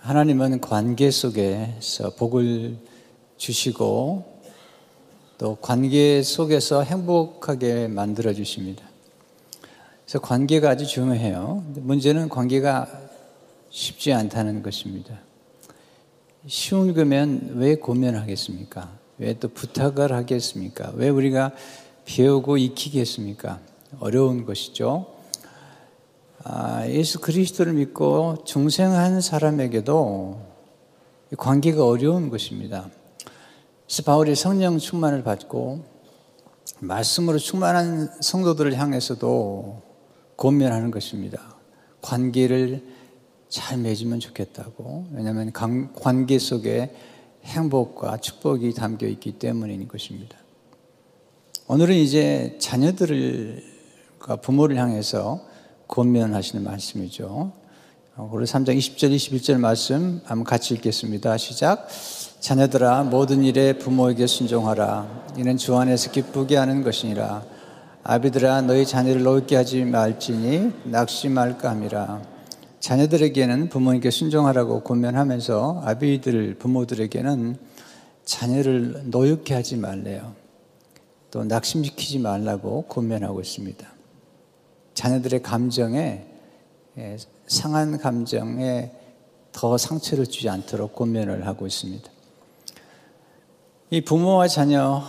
하나님은 관계 속에서 복을 주시고 또 관계 속에서 행복하게 만들어 주십니다. 그래서 관계가 아주 중요해요. 문제는 관계가 쉽지 않다는 것입니다. 쉬운 거면 왜 고민하겠습니까? 왜 또 부탁을 하겠습니까? 왜 우리가 배우고 익히겠습니까? 어려운 것이죠. 아, 예수 그리스도를 믿고 중생한 사람에게도 관계가 어려운 것입니다. 그래서 바울이 성령 충만을 받고 말씀으로 충만한 성도들을 향해서도 고민하는 것입니다. 관계를 잘 맺으면 좋겠다고. 왜냐하면 관계 속에 행복과 축복이 담겨 있기 때문인 것입니다. 오늘은 이제 자녀들과 부모를 향해서 권면하시는 말씀이죠. 우리 3장 20절, 21절 말씀 한번 같이 읽겠습니다. 시작. 자녀들아 모든 일에 부모에게 순종하라. 이는 주 안에서 기쁘게 하는 것이니라. 아비들아 너희 자녀를 노게 하지 말지니 낙심할까 함이라. 자녀들에게는 부모님께 순종하라고 권면하면서 아비들 부모들에게는 자녀를 노엽게 하지 말래요. 또 낙심시키지 말라고 권면하고 있습니다. 자녀들의 감정에 예, 상한 감정에 더 상처를 주지 않도록 권면을 하고 있습니다. 이 부모와 자녀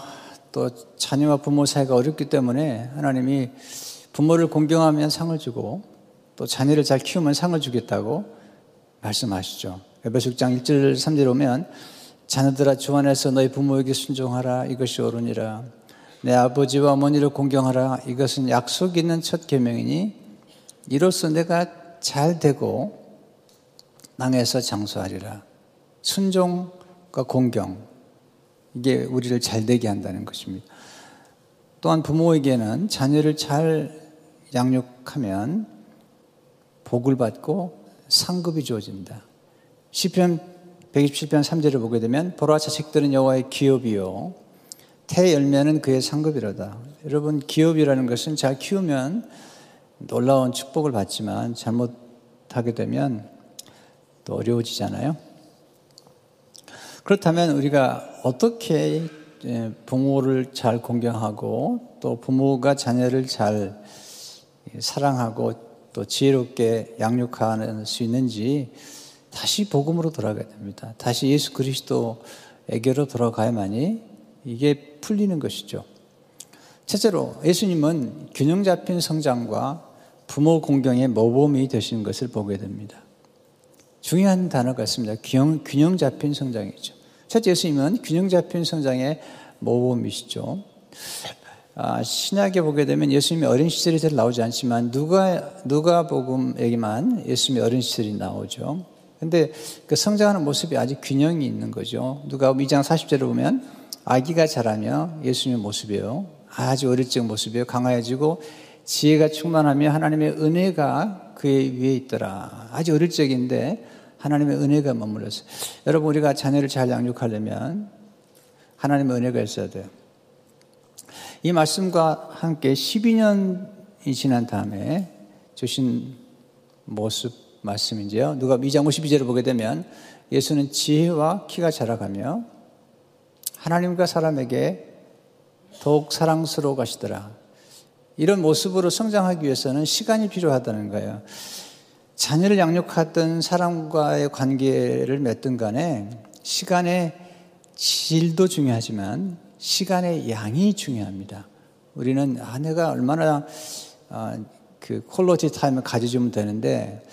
또 자녀와 부모 사이가 어렵기 때문에 하나님이 부모를 공경하면 상을 주고 또 자녀를 잘 키우면 상을 주겠다고 말씀하시죠. 에베소 6장 1절 3절 오면 자녀들아 주 안에서 너희 부모에게 순종하라 이것이 옳으니라 내 아버지와 어머니를 공경하라 이것은 약속 있는 첫 계명이니 이로써 내가 잘 되고 땅에서 장수하리라 순종과 공경 이게 우리를 잘 되게 한다는 것입니다. 또한 부모에게는 자녀를 잘 양육하면 복을 받고 상급이 주어진다. 시편 127편 3절을 보게 되면 보라 자식들은 여호와의 기업이요 태 열매는 그의 상급이로다. 여러분 기업이라는 것은 잘 키우면 놀라운 축복을 받지만 잘못하게 되면 또 어려워지잖아요. 그렇다면 우리가 어떻게 부모를 잘 공경하고 또 부모가 자녀를 잘 사랑하고 또 지혜롭게 양육할 수 있는지 다시 복음으로 돌아가야 됩니다. 다시 예수 그리스도에게로 돌아가야만이 이게 풀리는 것이죠. 첫째로 예수님은 균형 잡힌 성장과 부모 공경의 모범이 되시는 것을 보게 됩니다. 중요한 단어가 있습니다. 균형, 균형 잡힌 성장이죠. 첫째 예수님은 균형 잡힌 성장의 모범이시죠. 아, 신약에 보게 되면 예수님이 어린 시절이 잘 나오지 않지만 누가 누가 복음에게만 예수님이 어린 시절이 나오죠. 근데 그 성장하는 모습이 아주 균형이 있는 거죠. 누가 2장 40절을 보면 아기가 자라며 예수님의 모습이에요. 아주 어릴 적 모습이에요. 강화해지고 지혜가 충만하며 하나님의 은혜가 그의 위에 있더라. 아주 어릴 적인데 하나님의 은혜가 머물렀어요. 여러분 우리가 자녀를 잘 양육하려면 하나님의 은혜가 있어야 돼요. 이 말씀과 함께 12년이 지난 다음에 주신 모습 말씀인데요. 누가 2장 52절을 보게 되면 예수는 지혜와 키가 자라가며 하나님과 사람에게 더욱 사랑스러워 가시더라. 이런 모습으로 성장하기 위해서는 시간이 필요하다는 거예요. 자녀를 양육하던 사람과의 관계를 맺든 간에 시간의 질도 중요하지만 시간의 양이 중요합니다. 우리는 아, 내가 얼마나 아, 그 quality time을 가져주면 되는데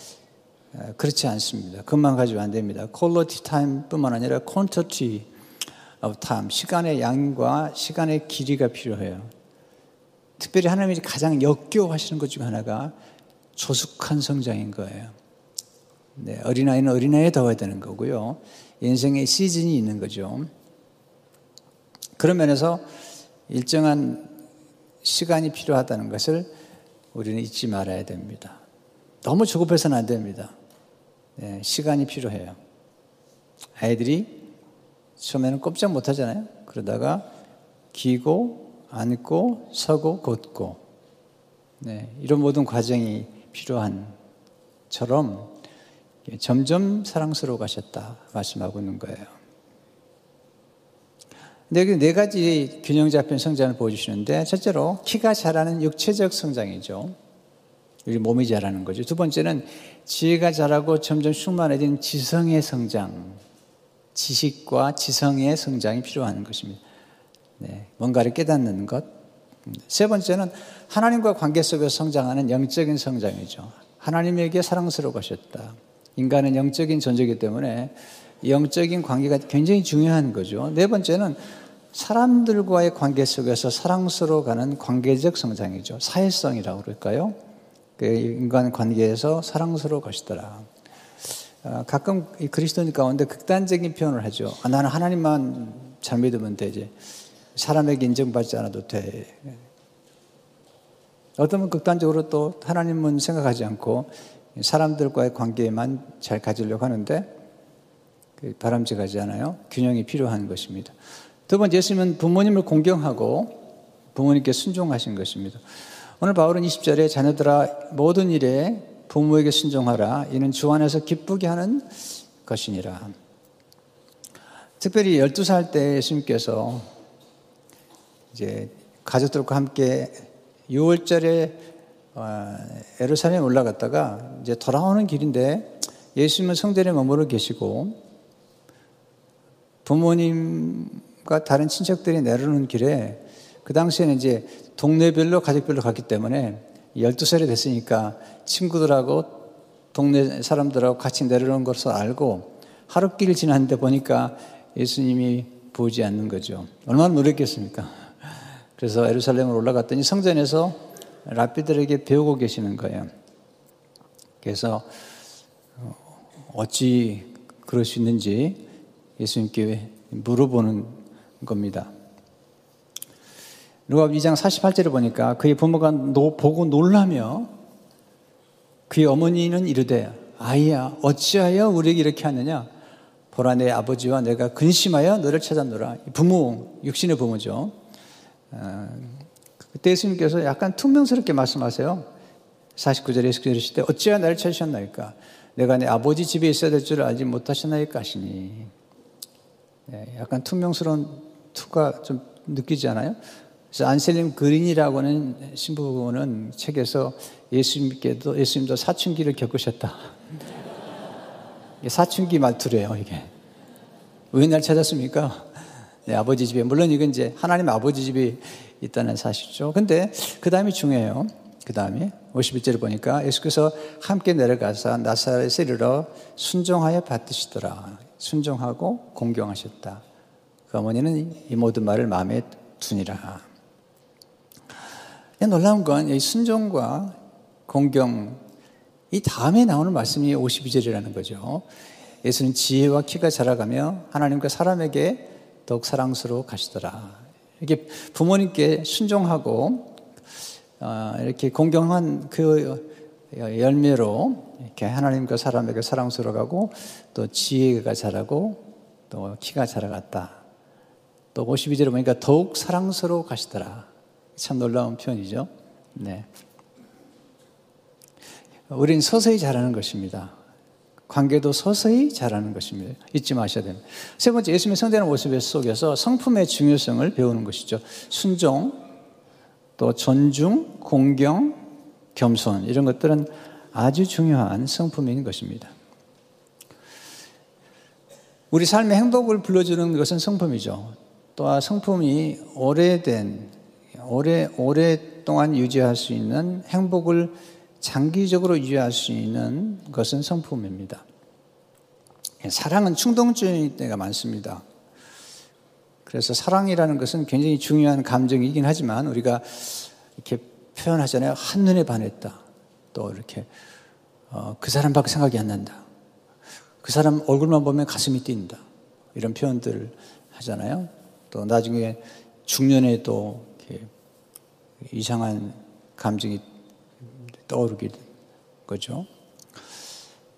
아, 그렇지 않습니다. 그것만 가지고 안 됩니다. quality time뿐만 아니라 quantity time, 시간의 양과 시간의 길이가 필요해요. 특별히 하나님이 가장 역겨워하시는 것 중 하나가 조숙한 성장인 거예요. 네, 어린아이는 어린아이에 더워야 되는 거고요. 인생의 시즌이 있는 거죠. 그런 면에서 일정한 시간이 필요하다는 것을 우리는 잊지 말아야 됩니다. 너무 조급해서는 안 됩니다. 네, 시간이 필요해요. 아이들이 처음에는 꼼짝 못 하잖아요. 그러다가 기고, 앉고, 서고, 걷고, 네, 이런 모든 과정이 필요한 처럼 점점 사랑스러워 가셨다 말씀하고 있는 거예요. 근데 여기 네 가지 균형 잡힌 성장을 보여주시는데 첫째로 키가 자라는 육체적 성장이죠. 우리 몸이 자라는 거죠. 두 번째는 지혜가 자라고 점점 충만해진 지성의 성장, 지식과 지성의 성장이 필요한 것입니다. 네, 뭔가를 깨닫는 것. 세 번째는 하나님과 관계 속에서 성장하는 영적인 성장이죠. 하나님에게 사랑스러워 하셨다. 인간은 영적인 존재이기 때문에 영적인 관계가 굉장히 중요한 거죠. 네 번째는 사람들과의 관계 속에서 사랑스러워 가는 관계적 성장이죠. 사회성이라고 그럴까요? 그 인간 관계에서 사랑스러워 가시더라. 아, 가끔 그리스도인 가운데 극단적인 표현을 하죠. 아, 나는 하나님만 잘 믿으면 되지. 사람에게 인정받지 않아도 돼. 어떤 극단적으로 또 하나님은 생각하지 않고 사람들과의 관계만 잘 가지려고 하는데 그 바람직하지 않아요. 균형이 필요한 것입니다. 두 번째 예수님은 부모님을 공경하고 부모님께 순종하신 것입니다. 오늘 바울은 20절에 자녀들아 모든 일에 부모에게 순종하라 이는 주 안에서 기쁘게 하는 것이니라. 특별히 12살 때 예수님께서 이제 가족들과 함께 6월절에 어, 에루살렘에 올라갔다가 이제 돌아오는 길인데 예수님은 성전에 머무르 계시고 부모님과 다른 친척들이 내려오는 길에 그 당시에는 이제 동네별로 가족별로 갔기 때문에 12살이 됐으니까 친구들하고 동네 사람들하고 같이 내려오는 것을 알고 하루길 지났는데 보니까 예수님이 보지 않는 거죠. 얼마나 놀랬겠습니까? 그래서 에루살렘으로 올라갔더니 성전에서 랍비들에게 배우고 계시는 거예요. 그래서 어, 어찌 그럴 수 있는지 예수님께 물어보는 겁니다. 누가 2장 48절을 보니까 그의 부모가 노, 보고 놀라며 그의 어머니는 이르되 아이야 어찌하여 우리에게 이렇게 하느냐 보라 내 아버지와 내가 근심하여 너를 찾았노라 부모 육신의 부모죠 어, 그때 예수님께서 약간 퉁명스럽게 말씀하세요. 49절에 예수께서 이르실 때 어찌하여 나를 찾으셨나이까? 내가 내 아버지 집에 있어야 될 줄 알지 못하셨나이까 하시니. 네, 약간 퉁명스러운 투가 좀 느끼지 않아요? 안셀림 그린이라고 하는 신부는 책에서 예수님께도, 예수님도 사춘기를 겪으셨다. 사춘기 말투래요, 이게. 왜 날 찾았습니까? 네, 아버지 집에. 물론 이건 이제 하나님 아버지 집이 있다는 사실이죠. 근데 그 다음이 중요해요. 그 다음에 51절을 보니까 예수께서 함께 내려가서 나사렛에 이르러 순종하여 받으시더라. 순종하고 공경하셨다. 그 어머니는 이 모든 말을 마음에 두니라. 놀라운 건 이 순종과 공경, 이 다음에 나오는 말씀이 52절이라는 거죠. 예수는 지혜와 키가 자라가며 하나님과 사람에게 더욱 사랑스러워 가시더라. 이렇게 부모님께 순종하고 어, 이렇게 공경한 그 열매로 이렇게 하나님과 사람에게 사랑스러워가고 또 지혜가 자라고 또 키가 자라갔다. 또 52절에 보니까 더욱 사랑스러워 가시더라. 참 놀라운 표현이죠. 네. 우린 서서히 자라는 것입니다. 관계도 서서히 자라는 것입니다. 잊지 마셔야 됩니다. 세 번째, 예수님의 성대하는 모습 속에서 성품의 중요성을 배우는 것이죠. 순종, 또 존중, 공경, 겸손, 이런 것들은 아주 중요한 성품인 것입니다. 우리 삶의 행복을 불러주는 것은 성품이죠. 또한 성품이 오래된, 오래, 오랫동안 유지할 수 있는 행복을 장기적으로 유지할 수 있는 것은 성품입니다. 사랑은 충동적인 때가 많습니다. 그래서 사랑이라는 것은 굉장히 중요한 감정이긴 하지만 우리가 이렇게 표현하잖아요. 한눈에 반했다. 또 이렇게 어, 그 사람밖에 생각이 안 난다. 그 사람 얼굴만 보면 가슴이 뛴다. 이런 표현들을 하잖아요. 또 나중에 중년에 또이 상한 감정이 떠오르게 된 거죠.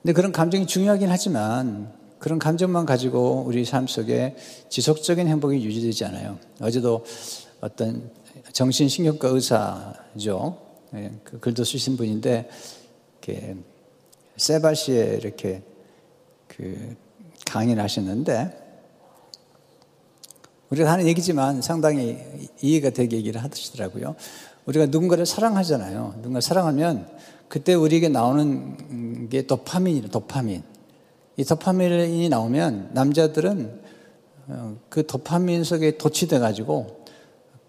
근데 그런 감정이 중요하긴 하지만 그런 감정만 가지고 우리 삶 속에 지속적인 행복이 유지되지 않아요. 어제도 어떤 정신신경과 의사죠. 예, 그 글도 쓰신 분인데, 이렇게 세바시에 이렇게 그 강의를 하셨는데 우리가 하는 얘기지만 상당히 이해가 되게 얘기를 하시더라고요. 우리가 누군가를 사랑하잖아요. 누군가 사랑하면 그때 우리에게 나오는 게 도파민이에요. 도파민. 이 도파민이 나오면 남자들은 어, 그 도파민 속에 도취돼 가지고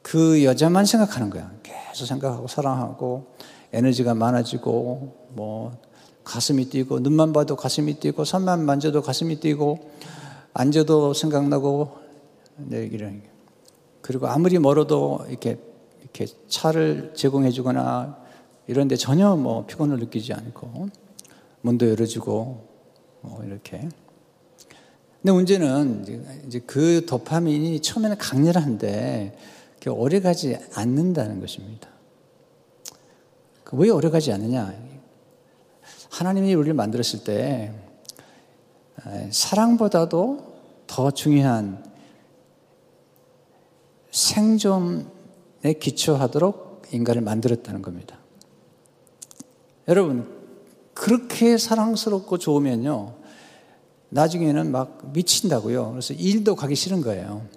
그 여자만 생각하는 거야. 계속 생각하고 사랑하고 에너지가 많아지고 뭐 가슴이 뛰고 눈만 봐도 가슴이 뛰고 손만 만져도 가슴이 뛰고 앉아도 생각나고 네, 이런 그리고 아무리 멀어도 이렇게 이렇게 차를 제공해 주거나 이런 데 전혀 뭐 피곤을 느끼지 않고 문도 열어 주고 뭐 이렇게 근데 문제는 이제 그 도파민이 처음에는 강렬한데 오래 가지 않는다는 것입니다. 그왜 오래 가지 않느냐? 하나님이 우리를 만들었을 때 사랑보다도 더 중요한 생존에 기초하도록 인간을 만들었다는 겁니다. 여러분, 그렇게 사랑스럽고 좋으면요, 나중에는 막 미친다고요. 그래서 일도 가기 싫은 거예요.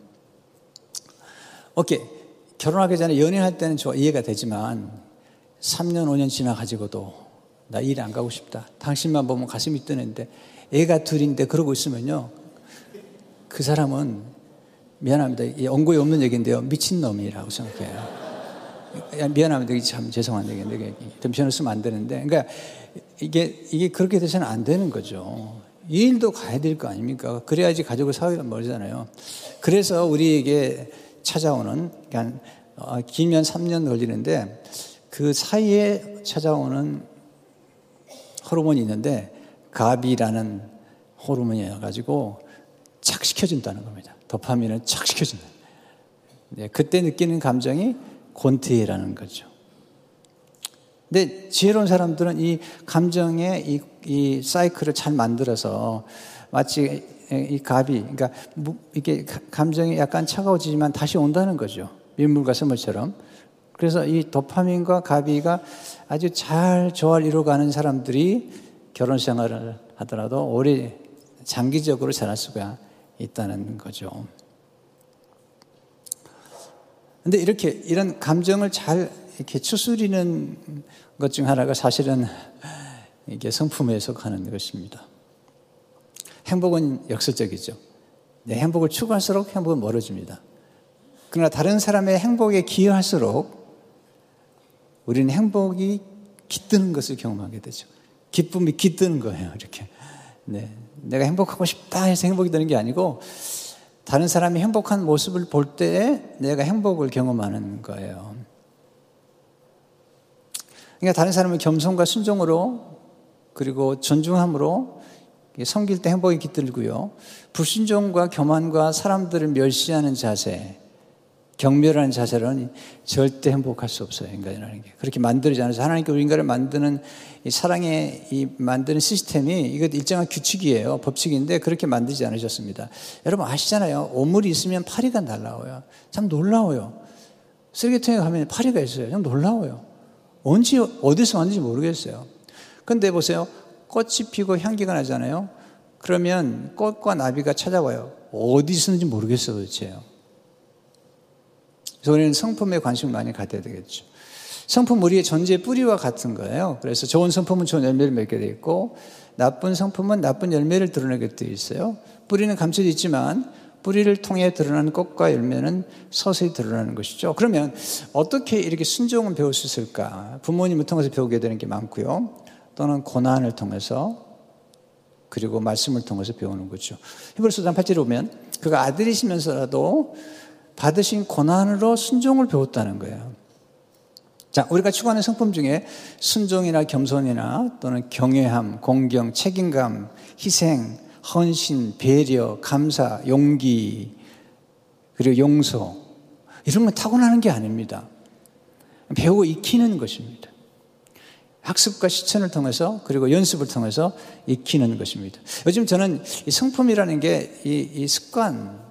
오케이. 결혼하기 전에 연애할 때는 저 이해가 되지만 3년, 5년 지나가지고도 나 일 안 가고 싶다. 당신만 보면 가슴이 뜨는데 애가 둘인데 그러고 있으면요. 그 사람은 미안합니다. 언고에 없는 얘기인데요. 미친놈이라고 생각해요. 미안합니다. 참 죄송한 얘기인데 좀 표현을 쓰면 안 되는데 그러니까 이게 이게 그렇게 돼서는 안 되는 거죠. 이 일도 가야 될 거 아닙니까? 그래야지 가족을 사회가 멀잖아요. 그래서 우리에게 찾아오는 그러니까 어, 길면 3년 걸리는데 그 사이에 찾아오는 호르몬이 있는데 가비라는 호르몬이어 가지고 착시켜준다는 겁니다. 도파민을 착 시켜준다. 네, 그때 느끼는 감정이 곤티라는 거죠. 근데 지혜로운 사람들은 이 감정의 이, 이 사이클을 잘 만들어서 마치 이 갑이, 그러니까 이게 감정이 약간 차가워지지만 다시 온다는 거죠. 민물과 선물처럼. 그래서 이 도파민과 가비가 아주 잘 조화를 이루어가는 사람들이 결혼 생활을 하더라도 오래 장기적으로 자랄 수가 있다는 거죠. 근데 이렇게 이런 감정을 잘 이렇게 추스리는 것 중 하나가 사실은 이게 성품에 속하는 것입니다. 행복은 역설적이죠. 내 행복을 추구할수록 행복은 멀어집니다. 그러나 다른 사람의 행복에 기여할수록 우리는 행복이 깃드는 것을 경험하게 되죠. 기쁨이 깃드는 거예요, 이렇게. 네. 내가 행복하고 싶다 해서 행복이 되는 게 아니고 다른 사람이 행복한 모습을 볼때 내가 행복을 경험하는 거예요. 그러니까 다른 사람을 겸손과 순종으로 그리고 존중함으로 섬길 때 행복이 깃들고요. 불순종과 교만과 사람들을 멸시하는 자세, 경멸하는 자세로는 절대 행복할 수 없어요, 인간이라는 게. 그렇게 만들지 않아서 하나님께 우리 인간을 만드는 이 사랑의 이 만드는 시스템이 이것 일정한 규칙이에요. 법칙인데 그렇게 만들지 않으셨습니다. 여러분 아시잖아요. 오물이 있으면 파리가 날라와요. 참 놀라워요. 쓰레기통에 가면 파리가 있어요. 참 놀라워요. 언제, 어디서 왔는지 모르겠어요. 근데 보세요. 꽃이 피고 향기가 나잖아요. 그러면 꽃과 나비가 찾아와요. 어디서 있는지 모르겠어요, 도대체요. 그래서 우리는 성품에 관심을 많이 갖아야 되겠죠. 성품 우리의 존재 뿌리와 같은 거예요. 그래서 좋은 성품은 좋은 열매를 맺게 되어 있고 나쁜 성품은 나쁜 열매를 드러내게 되어 있어요. 뿌리는 감춰져 있지만 뿌리를 통해 드러나는 꽃과 열매는 서서히 드러나는 것이죠. 그러면 어떻게 이렇게 순종을 배울 수 있을까? 부모님을 통해서 배우게 되는 게 많고요. 또는 고난을 통해서 그리고 말씀을 통해서 배우는 거죠. 히브리서 3 8절에 보면 그가 아들이시면서라도 받으신 고난으로 순종을 배웠다는 거예요. 자, 우리가 추구하는 성품 중에 순종이나 겸손이나 또는 경외함, 공경, 책임감, 희생, 헌신, 배려, 감사, 용기, 그리고 용서. 이런 건 타고나는 게 아닙니다. 배우고 익히는 것입니다. 학습과 실천을 통해서 그리고 연습을 통해서 익히는 것입니다. 요즘 저는 이 성품이라는 게 이, 이 습관,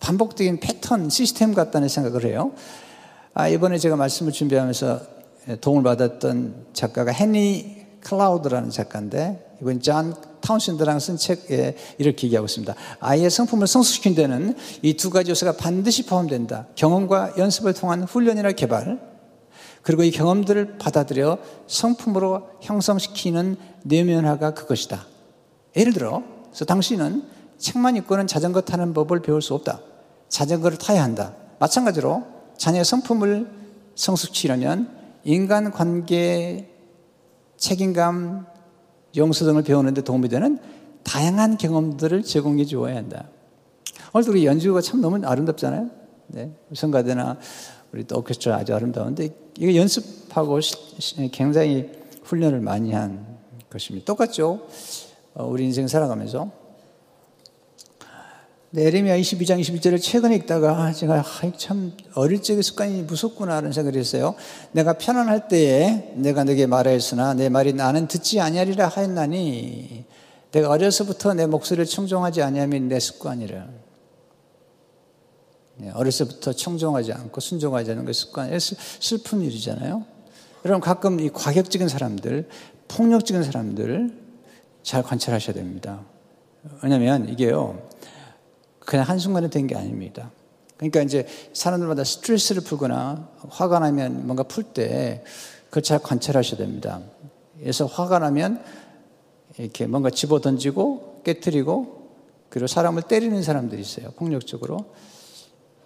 반복적인 패턴, 시스템 같다는 생각을 해요. 아, 이번에 제가 말씀을 준비하면서 도움을 받았던 작가가 헨리 클라우드라는 작가인데, 이건 존 타운센드랑 쓴 책에 이렇게 얘기하고 있습니다. 아이의 성품을 성숙시킨 데는 이 두 가지 요소가 반드시 포함된다. 경험과 연습을 통한 훈련이나 개발, 그리고 이 경험들을 받아들여 성품으로 형성시키는 내면화가 그것이다. 예를 들어, 그래서 당신은 책만 읽고는 자전거 타는 법을 배울 수 없다. 자전거를 타야 한다. 마찬가지로 자녀의 성품을 성숙시키려면 인간 관계, 책임감, 용서 등을 배우는데 도움이 되는 다양한 경험들을 제공해 주어야 한다. 오늘도 우리 연주가 참 너무 아름답잖아요. 네. 성가대나 우리 또 오케스트라 아주 아름다운데 이거 연습하고 굉장히 훈련을 많이 한 것입니다. 똑같죠? 어, 우리 인생 살아가면서 네, 에레미야 22장 21절을 최근에 읽다가 제가 참 어릴 적의 습관이 무섭구나 하는 생각을 했어요. 내가 편안할 때에 내가 내게 말하였으나 내 말이 나는 듣지 아니하리라 하였나니 내가 어려서부터 내 목소리를 청종하지 아니하면 내 습관이라. 네, 어려서부터 청종하지 않고 순종하지 않는 그 습관. 슬픈 일이잖아요. 여러분 가끔 이 과격적인 사람들, 폭력적인 사람들 잘 관찰하셔야 됩니다. 왜냐하면 이게요. 그냥 한순간에 된 게 아닙니다. 그러니까 이제 사람들마다 스트레스를 풀거나 화가 나면 뭔가 풀 때 그걸 잘 관찰하셔야 됩니다. 그래서 화가 나면 이렇게 뭔가 집어 던지고 깨뜨리고 그리고 사람을 때리는 사람들이 있어요. 폭력적으로.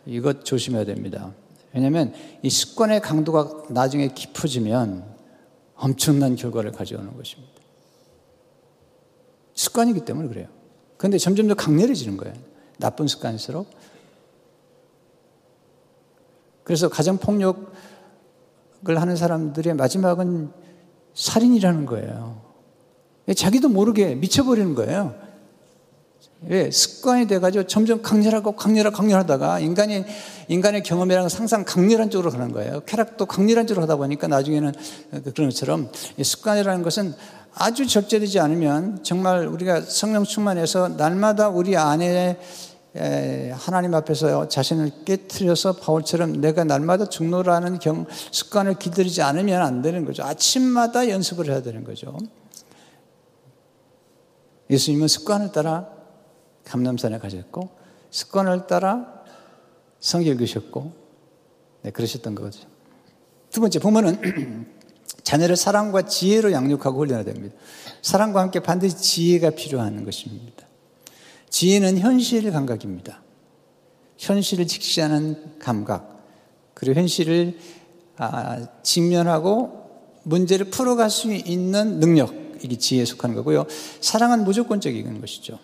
이것 조심해야 됩니다. 왜냐하면 이 습관의 강도가 나중에 깊어지면 엄청난 결과를 가져오는 것입니다. 습관이기 때문에 그래요. 그런데 점점 더 강렬해지는 거예요. 나쁜 습관일수록. 그래서 가정폭력을 하는 사람들의 마지막은 살인이라는 거예요. 자기도 모르게 미쳐버리는 거예요. 왜? 습관이 돼가지고 점점 강렬하고 강렬하고 강렬하다가 인간이, 인간의 경험이랑 항상 강렬한 쪽으로 가는 거예요. 쾌락도 강렬한 쪽으로 하다 보니까 나중에는 그런 것처럼 습관이라는 것은 아주 절제되지 않으면 정말 우리가 성령 충만해서 날마다 우리 안에 하나님 앞에서 자신을 깨뜨려서 바울처럼 내가 날마다 죽노라는 경, 습관을 기다리지 않으면 안 되는 거죠. 아침마다 연습을 해야 되는 거죠. 예수님은 습관을 따라 감남산에 가셨고, 습관을 따라 성경 읽으셨고, 네, 그러셨던 거죠. 두 번째, 부모는 자녀를 사랑과 지혜로 양육하고 훈련해야 됩니다. 사랑과 함께 반드시 지혜가 필요한 것입니다. 지혜는 현실 감각입니다. 현실을 직시하는 감각, 그리고 현실을 아, 직면하고 문제를 풀어갈 수 있는 능력, 이게 지혜에 속하는 거고요. 사랑은 무조건적인 것이죠.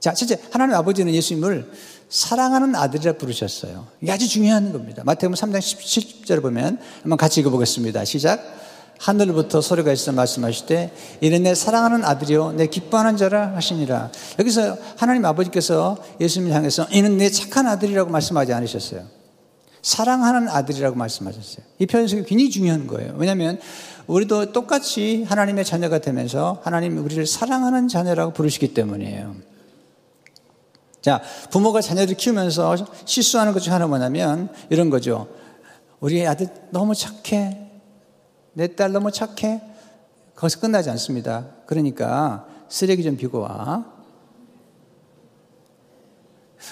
자, 첫째, 하나님 아버지는 예수님을 사랑하는 아들이라 부르셨어요. 이게 아주 중요한 겁니다. 마태복음 3장 17절을 보면 한번 같이 읽어보겠습니다. 시작. 하늘부터 소리가 있어 말씀하실 이는 내 사랑하는 아들이요 내 기뻐하는 자라 하시니라. 여기서 하나님 아버지께서 예수님을 향해서 이는 내 착한 아들이라고 말씀하지 않으셨어요. 사랑하는 아들이라고 말씀하셨어요. 이 표현이 굉장히 중요한 거예요. 왜냐하면 우리도 똑같이 하나님의 자녀가 되면서 하나님 우리를 사랑하는 자녀라고 부르시기 때문이에요. 자, 부모가 자녀를 키우면서 실수하는 것 중 하나 뭐냐면 이런 거죠. 우리 아들 너무 착해. 내 딸 너무 착해? 거기서 끝나지 않습니다. 그러니까 쓰레기 좀 비고 와.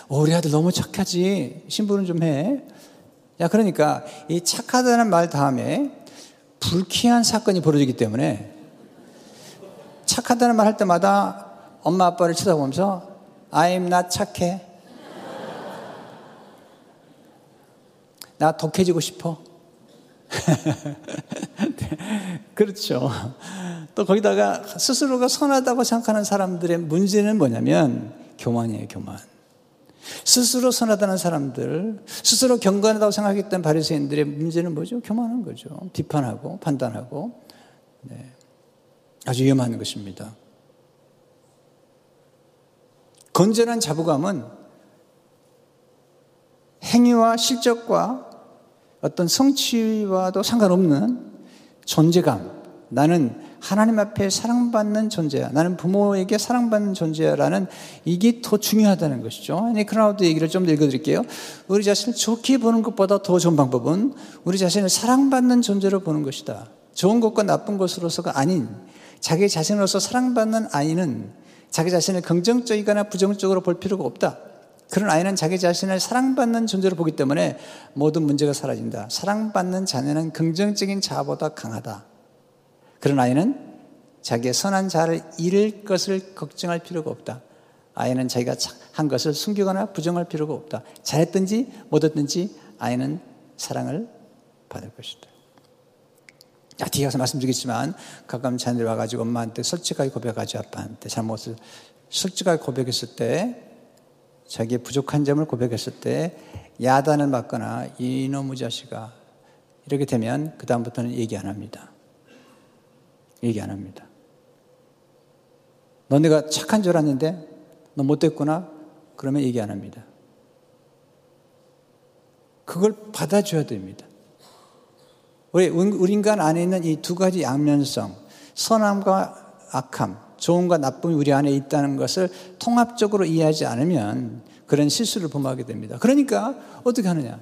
오, 우리 아들 너무 착하지. 신부는 좀 해. 야, 그러니까 이 착하다는 말 다음에 불쾌한 사건이 벌어지기 때문에 착하다는 말 할 때마다 엄마 아빠를 쳐다보면서 I'm not 착해. 나 독해지고 싶어. 네, 그렇죠. 또 거기다가 스스로가 선하다고 생각하는 사람들의 문제는 뭐냐면 교만이에요, 교만. 스스로 선하다는 사람들, 스스로 경건하다고 생각했던 바리새인들의 문제는 뭐죠? 교만한 거죠. 비판하고 판단하고 네. 아주 위험한 것입니다. 건전한 자부감은 행위와 실적과 어떤 성취와도 상관없는 존재감. 나는 하나님 앞에 사랑받는 존재야. 나는 부모에게 사랑받는 존재야라는 이게 더 중요하다는 것이죠. 헨리 클라우드 얘기를 좀 더 읽어드릴게요. 우리 자신을 좋게 보는 것보다 더 좋은 방법은 우리 자신을 사랑받는 존재로 보는 것이다. 좋은 것과 나쁜 것으로서가 아닌 자기 자신으로서 사랑받는 아이는 자기 자신을 긍정적이거나 부정적으로 볼 필요가 없다. 그런 아이는 자기 자신을 사랑받는 존재로 보기 때문에 모든 문제가 사라진다. 사랑받는 자녀는 긍정적인 자보다 강하다. 그런 아이는 자기의 선한 자를 잃을 것을 걱정할 필요가 없다. 아이는 자기가 한 것을 숨기거나 부정할 필요가 없다. 잘했든지 못했든지 아이는 사랑을 받을 것이다. 자, 뒤에 가서 말씀드리겠지만 가끔 자녀들 와가지고 엄마한테 솔직하게 고백하지 아빠한테 잘못을 솔직하게 고백했을 때 자기의 부족한 점을 고백했을 때 야단을 맞거나 이놈의 자식아 이렇게 되면 그 다음부터는 얘기 안 합니다. 얘기 안 합니다. 너 내가 착한 줄 알았는데 너 못됐구나? 그러면 얘기 안 합니다. 그걸 받아줘야 됩니다. 우리, 우리 인간 안에 있는 이 두 가지 양면성, 선함과 악함, 좋은과 나쁨이 우리 안에 있다는 것을 통합적으로 이해하지 않으면 그런 실수를 범하게 됩니다. 그러니까 어떻게 하느냐?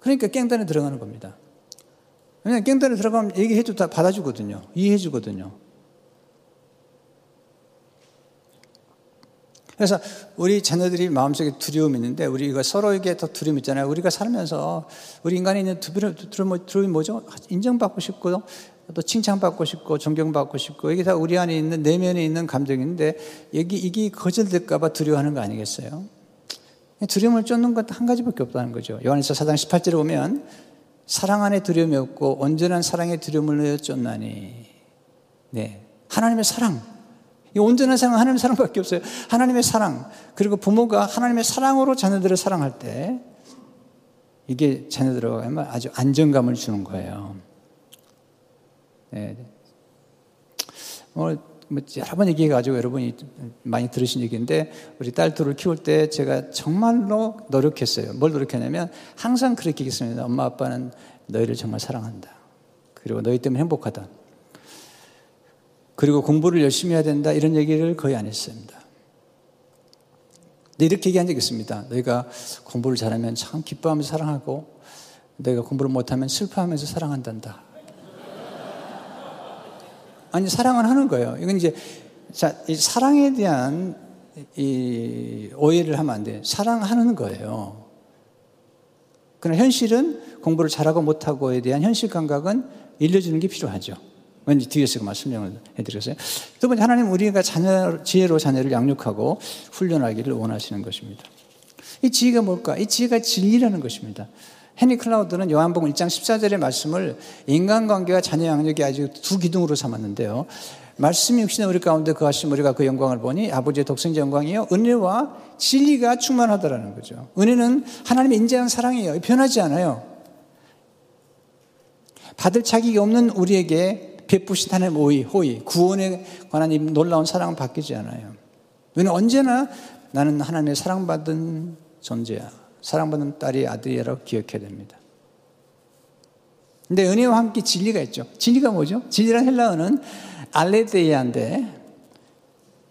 그러니까 깽단에 들어가는 겁니다. 왜냐하면 깽단에 들어가면 얘기해도 다 받아주거든요. 이해해주거든요. 그래서 우리 자녀들이 마음속에 두려움이 있는데 우리가 서로에게 더 두려움 있잖아요. 우리가 살면서 우리 인간에 있는 두려움이 뭐죠? 인정받고 싶고 또 칭찬받고 싶고 존경받고 싶고 이게 다 우리 안에 있는 내면에 있는 감정인데 여기 이게 거절될까봐 두려워하는 거 아니겠어요? 두려움을 쫓는 것 한 가지밖에 없다는 거죠. 요한에서 4장 18절에 보면 사랑 안에 두려움이 없고 온전한 사랑의 두려움을 쫓나니 네 하나님의 사랑 이 온전한 사랑은 하나님의 사랑밖에 없어요. 하나님의 사랑. 그리고 부모가 하나님의 사랑으로 자녀들을 사랑할 때 이게 자녀들에게 아주 안정감을 주는 거예요. 네. 오늘 뭐 여러 번 얘기해가지고 여러분이 많이 들으신 얘기인데 우리 딸 둘을 키울 때 제가 정말로 노력했어요. 뭘 노력했냐면 항상 그렇게 얘기했습니다. 엄마 아빠는 너희를 정말 사랑한다. 그리고 너희 때문에 행복하다. 그리고 공부를 열심히 해야 된다 이런 얘기를 거의 안 했습니다. 근데 이렇게 얘기한 적이 있습니다. 너희가 공부를 잘하면 참 기뻐하면서 사랑하고 너희가 공부를 못하면 슬퍼하면서 사랑한단다. 아니 사랑은 하는 거예요. 이건 이제 자, 이 사랑에 대한 이 오해를 하면 안 돼. 사랑하는 거예요. 그러나 현실은 공부를 잘하고 못하고에 대한 현실 감각은 일려주는 게 필요하죠. 왠지 뒤에서 그 설명을 해드렸어요. 두 번째, 하나님 우리가 자녀, 지혜로 자녀를 양육하고 훈련하기를 원하시는 것입니다. 이 지혜가 뭘까? 이 지혜가 진리라는 것입니다. 헤니 클라우드는 요한복음 1장 14절의 말씀을 인간관계와 자녀 양육이 아주 두 기둥으로 삼았는데요. 말씀이 역시나 우리 가운데 그하심 우리가 그 영광을 보니 아버지의 독생자 영광이요 은혜와 진리가 충만하다라는 거죠. 은혜는 하나님의 인자한 사랑이에요. 변하지 않아요. 받을 자격이 없는 우리에게 베푸신 하나님 오이, 호의, 구원에 관한 이 놀라운 사랑은 바뀌지 않아요. 왜냐면 언제나 나는 하나님의 사랑받은 존재야. 사랑받는 딸이 아들이라고 기억해야 됩니다. 근데 은혜와 함께 진리가 있죠. 진리가 뭐죠? 진리란 헬라어는 알레데이아인데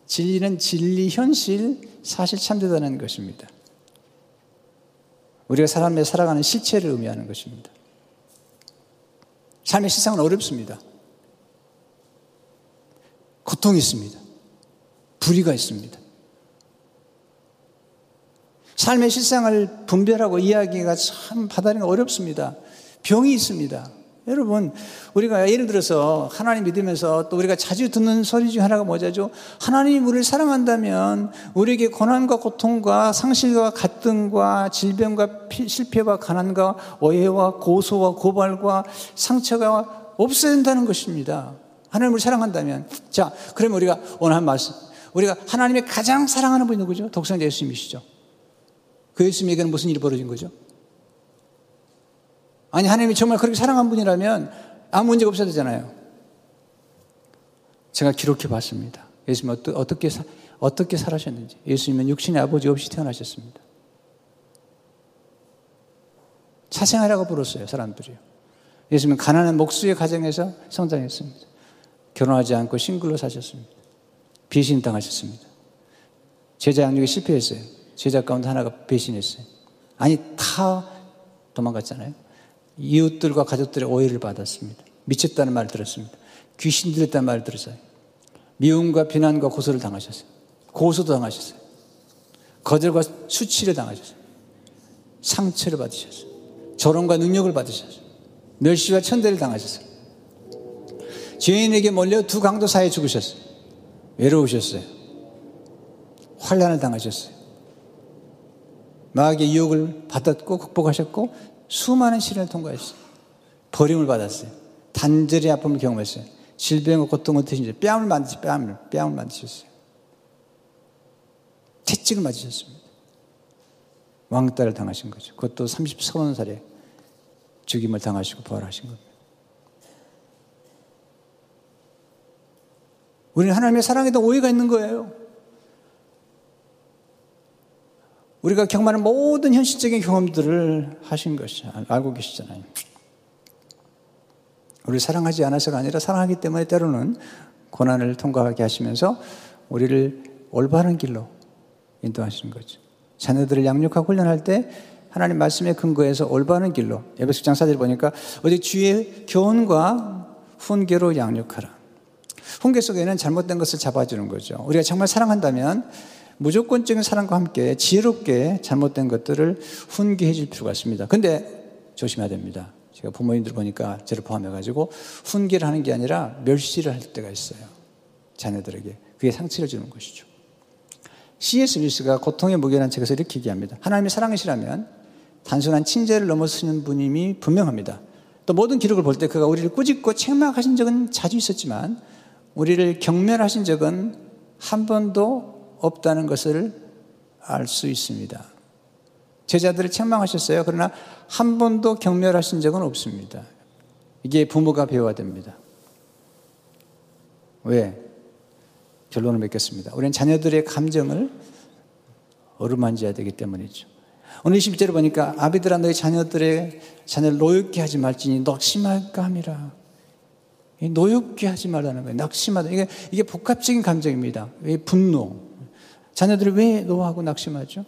진리는 진리, 현실, 사실 참되다는 것입니다. 우리가 사람의 살아가는 실체를 의미하는 것입니다. 삶의 실상은 어렵습니다. 고통이 있습니다. 불의가 있습니다. 삶의 실상을 분별하고 이야기가 참 받아내기 어렵습니다. 병이 있습니다. 여러분, 우리가 예를 들어서 하나님 믿으면서 또 우리가 자주 듣는 소리 중 하나가 뭐죠? 하나님이 우리를 사랑한다면 우리에게 고난과 고통과 상실과 갈등과 질병과 실패와 가난과 오해와 고소와 고발과 상처가 없어야 된다는 것입니다. 하나님을 사랑한다면. 자, 그러면 우리가 오늘 한 말씀. 우리가 하나님의 가장 사랑하는 분이 누구죠? 독생자 예수님이시죠. 그 예수님에게는 무슨 일이 벌어진 거죠? 아니, 하나님이 정말 그렇게 사랑한 분이라면 아무 문제가 없어야 되잖아요. 제가 기록해 봤습니다. 예수님은 어떻게, 어떻게 살아셨는지. 예수님은 육신의 아버지 없이 태어나셨습니다. 사생활이라고 불렀어요, 사람들이요. 예수님은 가난한 목수의 가정에서 성장했습니다. 결혼하지 않고 싱글로 사셨습니다. 배신 당하셨습니다. 제자 양육에 실패했어요. 제자 가운데 하나가 배신했어요. 아니, 다 도망갔잖아요. 이웃들과 가족들의 오해를 받았습니다. 미쳤다는 말을 들었습니다. 귀신 들렸다는 말을 들었어요. 미움과 비난과 고소를 당하셨어요. 고소도 당하셨어요. 거절과 수치를 당하셨어요. 상처를 받으셨어요. 조롱과 능력을 받으셨어요. 멸시와 천대를 당하셨어요. 죄인에게 몰려 두 강도 사이에 죽으셨어요. 외로우셨어요. 환란을 당하셨어요. 마귀의 유혹을 받았고 극복하셨고 수많은 시련을 통과했어요. 버림을 받았어요. 단절의 아픔을 경험했어요. 질병과 고통을 드신 뺨을 만드시 뺨을 뺨을 만드셨어요. 채찍을 맞으셨습니다. 왕따를 당하신 거죠. 그것도 33살에 죽임을 당하시고 부활하신 겁니다. 우리는 하나님의 사랑에도 오해가 있는 거예요. 우리가 경험하는 모든 현실적인 경험들을 하신 것이 알고 계시잖아요. 우리를 사랑하지 않아서가 아니라 사랑하기 때문에 때로는 고난을 통과하게 하시면서 우리를 올바른 길로 인도하시는 거죠. 자녀들을 양육하고 훈련할 때 하나님 말씀에 근거해서 올바른 길로 에베소 장사들 보니까 어디 주의 교훈과 훈계로 양육하라. 훈계 속에는 잘못된 것을 잡아주는 거죠. 우리가 정말 사랑한다면 무조건적인 사랑과 함께 지혜롭게 잘못된 것들을 훈계해 줄 필요가 있습니다. 근데 조심해야 됩니다. 제가 부모님들 보니까 저를 포함해가지고 훈계를 하는 게 아니라 멸시를 할 때가 있어요. 자녀들에게. 그게 상처를 주는 것이죠. C.S. 루이스가 고통의 무게라는 책에서 이렇게 얘기합니다. 하나님의 사랑이시라면 단순한 친절을 넘어서는 분임이 분명합니다. 또 모든 기록을 볼 때 그가 우리를 꾸짖고 책망하신 적은 자주 있었지만 우리를 경멸하신 적은 한 번도 없다는 것을 알 수 있습니다. 제자들을 책망하셨어요. 그러나 한 번도 경멸하신 적은 없습니다. 이게 부모가 배워야 됩니다. 왜? 결론을 맺겠습니다. 우리는 자녀들의 감정을 어루만져야 되기 때문이죠. 오늘 20절에 보니까 아비들아 너희 자녀들의 자녀를 노엽게 하지 말지니 낙심할까 함이라. 노엽게 하지 말라는 거예요. 낙심하다. 이게, 이게 복합적인 감정입니다. 왜 분노. 자녀들이 왜 노하고 낙심하죠?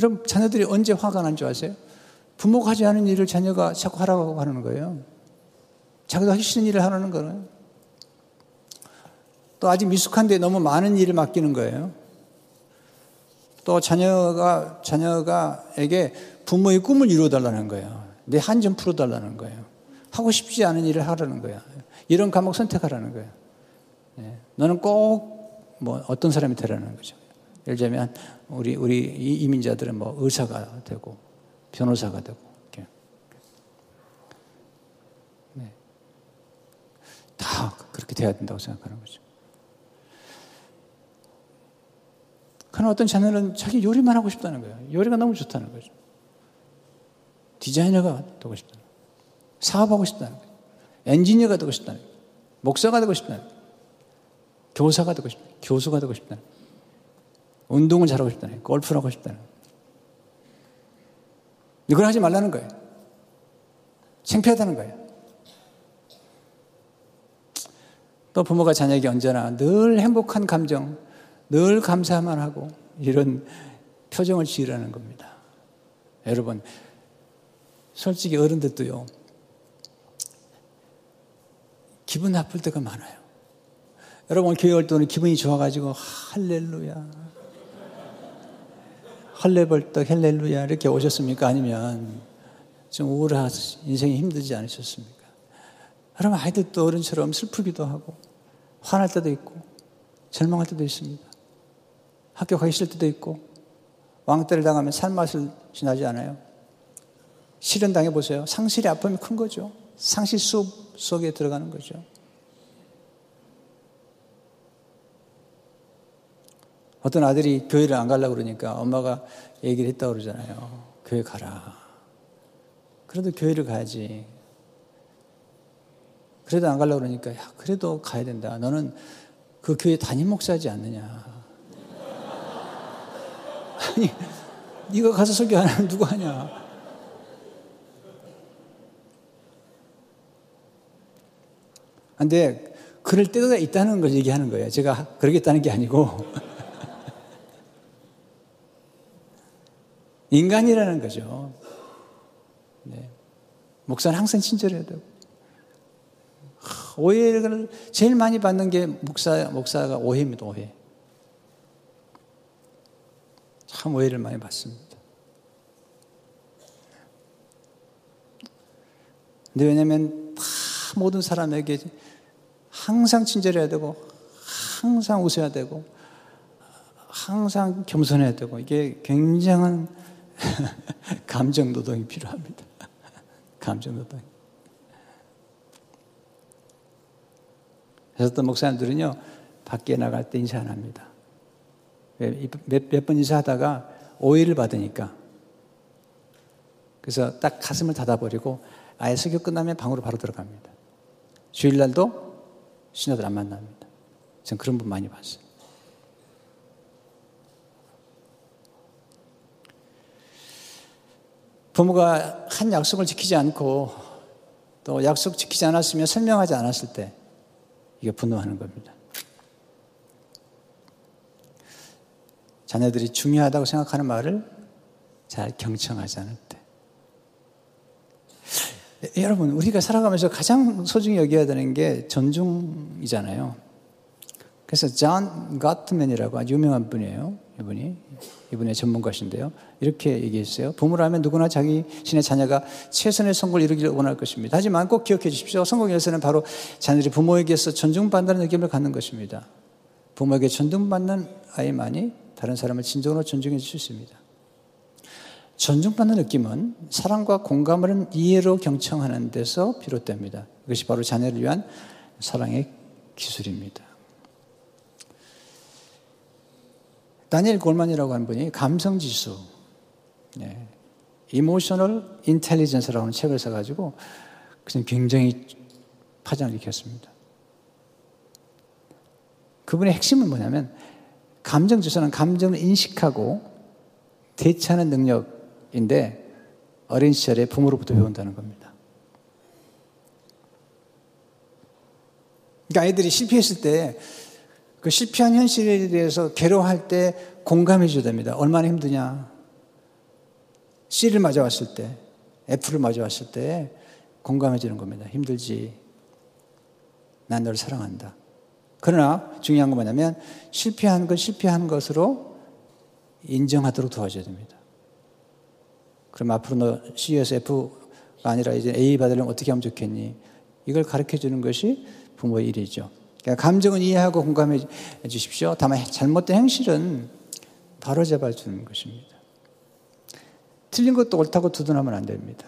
여러분, 자녀들이 언제 화가 난 줄 아세요? 부모가 하지 않은 일을 자녀가 자꾸 하라고 하는 거예요. 자기도 하기 싫은 일을 하라는 거예요. 또 아직 미숙한데 너무 많은 일을 맡기는 거예요. 또 자녀가, 자녀가에게 부모의 꿈을 이루어달라는 거예요. 내 한 점 풀어달라는 거예요. 하고 싶지 않은 일을 하라는 거야. 이런 과목 선택하라는 거예요. 네. 너는 꼭 뭐 어떤 사람이 되라는 거죠. 예를 들면 우리 우리 이민자들은 뭐 의사가 되고 변호사가 되고 이렇게. 네. 다 그렇게 돼야 된다고 생각하는 거죠. 그러나 어떤 자녀는 자기 요리만 하고 싶다는 거예요. 요리가 너무 좋다는 거죠. 디자이너가 되고 싶다는 거예요. 사업하고 싶다는 거예요. 엔지니어가 되고 싶다는 거예요. 목사가 되고 싶다는 거예요. 교사가 되고 싶다. 교수가 되고 거예요. 운동을 잘하고 거예요. 골프를 하고 거예요. 이걸 하지 말라는 거예요. 창피하다는 거예요. 또 부모가 자녀에게 언제나 늘 행복한 감정, 늘 감사만 하고 이런 표정을 지으라는 겁니다. 여러분, 솔직히 어른들도요, 기분 나쁠 때가 많아요. 여러분, 교회 올 때는 기분이 좋아가지고, 할렐루야. 헐레벌떡 헬렐루야 이렇게 오셨습니까? 아니면 좀 우울하 인생이 힘들지 않으셨습니까? 여러분 아이들도 어른처럼 슬프기도 하고 화날 때도 있고 절망할 때도 있습니다. 학교 가기 싫을 때도 있고 왕따를 당하면 살맛을 지나지 않아요. 실현 당해 보세요. 상실의 아픔이 큰 거죠. 상실 숲 속에 들어가는 거죠. 어떤 아들이 교회를 안 가려고 그러니까 엄마가 얘기를 했다고 그러잖아요. 교회 가라. 그래도 교회를 가야지. 그래도 안 가려고 그러니까, 야, 그래도 가야 된다. 너는 그 교회 담임 목사지 않느냐. 아니, 네가 가서 설교 안 하면 누구 하냐? 근데 그럴 때가 있다는 걸 얘기하는 거예요. 제가 그러겠다는 게 아니고. 인간이라는 거죠. 네. 목사는 항상 친절해야 되고. 오해를 제일 많이 받는 게 목사, 목사가 오해입니다, 오해. 참 오해를 많이 받습니다. 근데 왜냐면 다 모든 사람에게 항상 친절해야 되고, 항상 웃어야 되고, 항상 겸손해야 되고, 이게 굉장한 감정 노동이 필요합니다. 감정 노동. 그래서 또 목사님들은요, 밖에 나갈 때 인사 안 합니다. 몇 번 인사하다가 오해를 받으니까. 그래서 딱 가슴을 닫아버리고 아예 설교 끝나면 방으로 바로 들어갑니다. 주일날도 신녀들 안 만납니다. 전 그런 분 많이 봤어요. 부모가 한 약속을 지키지 않고 또 약속 지키지 않았으면 설명하지 않았을 때 이게 분노하는 겁니다. 자녀들이 중요하다고 생각하는 말을 잘 경청하지 않을 때. 여러분, 우리가 살아가면서 가장 소중히 여겨야 되는 게 존중이잖아요. 그래서 존 가트맨이라고 아주 유명한 분이에요. 이분이. 이분의 전문가신데요. 이렇게 얘기했어요. 부모라면 누구나 자기 신의 자녀가 최선의 성공을 이루기를 원할 것입니다. 하지만 꼭 기억해 주십시오. 성공 열쇠는 바로 자녀들이 부모에게서 존중받는다는 느낌을 갖는 것입니다. 부모에게 존중받는 아이만이 다른 사람을 진정으로 존중해 줄 수 있습니다. 존중받는 느낌은 사랑과 공감을 이해로 경청하는 데서 비롯됩니다. 이것이 바로 자녀를 위한 사랑의 기술입니다. 다니엘 골만이라고 하는 분이 감성지수, 네. Emotional Intelligence라고 하는 책을 써가지고 그냥 굉장히 파장을 일으켰습니다. 그분의 핵심은 뭐냐면 감정지수는 감정을 인식하고 대처하는 능력인데 어린 시절에 부모로부터 배운다는 겁니다. 그러니까 아이들이 실패했을 때 그 실패한 현실에 대해서 괴로워할 때 공감해 줘야 됩니다. 얼마나 힘드냐. C를 맞아왔을 때, F를 맞아왔을 때 공감해 주는 겁니다. 힘들지. 난 너를 사랑한다. 그러나 중요한 건 뭐냐면 실패한 건 실패한 것으로 인정하도록 도와줘야 됩니다. 그럼 앞으로 너 C에서 F가 아니라 이제 A 받으려면 어떻게 하면 좋겠니? 이걸 가르쳐 주는 것이 부모의 일이죠. 그러니까 감정은 이해하고 공감해 주십시오. 다만 잘못된 행실은 바로 잡아 주는 것입니다. 틀린 것도 옳다고 두둔하면 안 됩니다.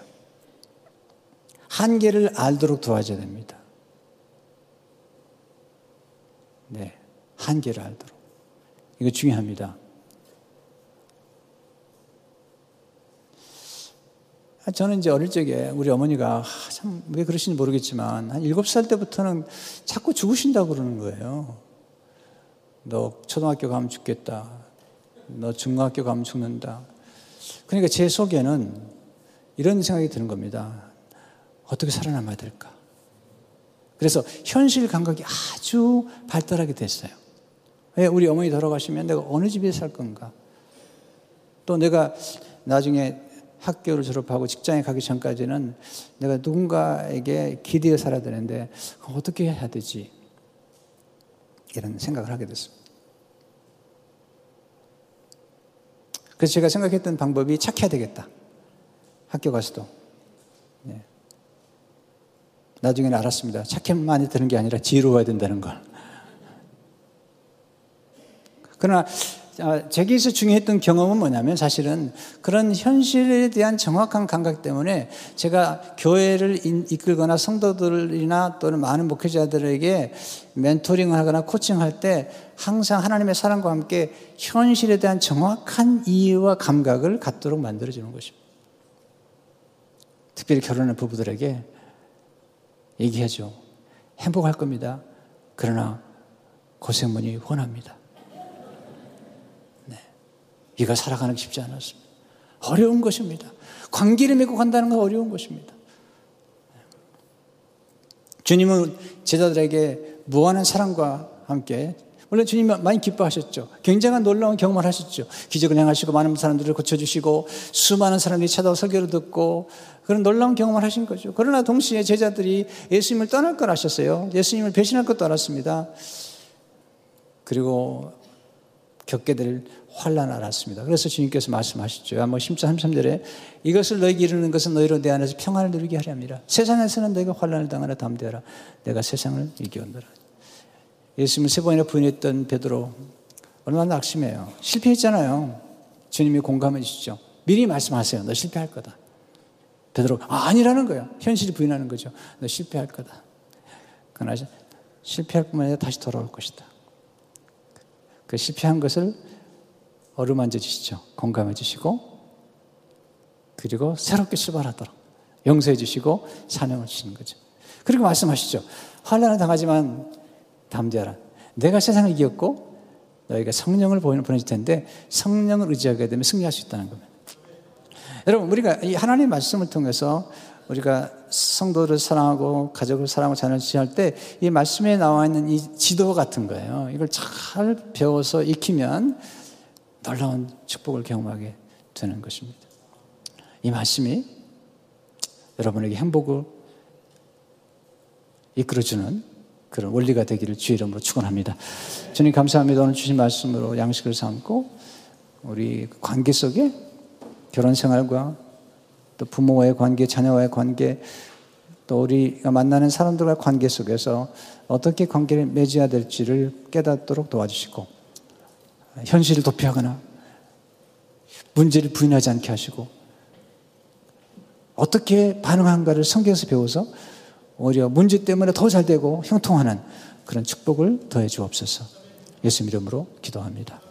한계를 알도록 도와줘야 됩니다. 네. 한계를 알도록. 이거 중요합니다. 저는 이제 어릴 적에 우리 어머니가 참왜 그러신지 모르겠지만 한 일곱 살 때부터는 자꾸 죽으신다고 그러는 거예요. 너 초등학교 가면 죽겠다. 너 중학교 가면 죽는다. 그러니까 제 속에는 이런 생각이 드는 겁니다. 어떻게 살아남아야 될까? 그래서 현실 감각이 아주 발달하게 됐어요. 왜 우리 어머니 돌아가시면 내가 어느 집에 살 건가? 또 내가 나중에 학교를 졸업하고 직장에 가기 전까지는 내가 누군가에게 기대어 살아야 되는데 어떻게 해야 되지? 이런 생각을 하게 됐습니다. 그래서 제가 생각했던 방법이 착해야 되겠다. 학교 가서도. 네. 나중에는 알았습니다. 착해만이 되는 게 아니라 지혜로워야 된다는 걸. 그러나 아, 제게서 중요했던 경험은 뭐냐면 사실은 그런 현실에 대한 정확한 감각 때문에 제가 교회를 이끌거나 성도들이나 또는 많은 목회자들에게 멘토링을 하거나 코칭할 때 항상 하나님의 사랑과 함께 현실에 대한 정확한 이해와 감각을 갖도록 만들어주는 것입니다. 특별히 결혼한 부부들에게 얘기하죠. 행복할 겁니다. 그러나 고생문이 원합니다. 이거 살아가는 게 쉽지 않았습니다. 어려운 것입니다. 관계를 맺고 간다는 건 어려운 것입니다. 주님은 제자들에게 무한한 사랑과 함께 물론 주님 많이 기뻐하셨죠. 굉장한 놀라운 경험을 하셨죠. 기적을 행하시고 많은 사람들을 고쳐주시고 수많은 사람들이 찾아와 설교를 듣고 그런 놀라운 경험을 하신 거죠. 그러나 동시에 제자들이 예수님을 떠날 걸 아셨어요. 예수님을 배신할 것도 알았습니다. 그리고 겪게 될 환란 알았습니다. 그래서 주님께서 말씀하셨죠. 한번 10장 33절에 이것을 너에게 이르는 것은 너희로 내 안에서 평안을 누리게 하려 함이라. 세상에서는 너희가 환란을 당하나 담대하라. 내가 세상을 이겨온다 예수님을 세 번이나 부인했던 베드로 얼마나 낙심해요. 실패했잖아요. 주님이 공감해 주시죠. 미리 말씀하세요. 너 실패할 거다. 베드로 아, 아니라는 거예요. 현실이 부인하는 거죠. 너 실패할 거다. 그러나 실패할 뿐만 아니라 다시 돌아올 것이다. 그 실패한 것을 어루만져 주시죠. 공감해 주시고 그리고 새롭게 출발하도록 용서해 주시고 사명을 주시는 거죠. 그리고 말씀하시죠. 환란을 당하지만 담대하라. 내가 세상을 이겼고 너희가 성령을 보내줄 텐데 성령을 의지하게 되면 승리할 수 있다는 겁니다. 여러분 우리가 이 하나님의 말씀을 통해서 우리가 성도를 사랑하고 가족을 사랑하고 자녀를 지할 때 이 말씀에 나와 있는 이 지도 같은 거예요. 이걸 잘 배워서 익히면 놀라운 축복을 경험하게 되는 것입니다. 이 말씀이 여러분에게 행복을 이끌어주는 그런 원리가 되기를 주의 이름으로 축원합니다. 주님 감사합니다. 오늘 주신 말씀으로 양식을 삼고 우리 관계 속에 결혼 생활과 또 부모와의 관계, 자녀와의 관계, 또 우리가 만나는 사람들과의 관계 속에서 어떻게 관계를 맺어야 될지를 깨닫도록 도와주시고 현실을 도피하거나 문제를 부인하지 않게 하시고 어떻게 반응한가를 성경에서 배워서 오히려 문제 때문에 더 잘 되고 형통하는 그런 축복을 더해 주옵소서. 예수 이름으로 기도합니다.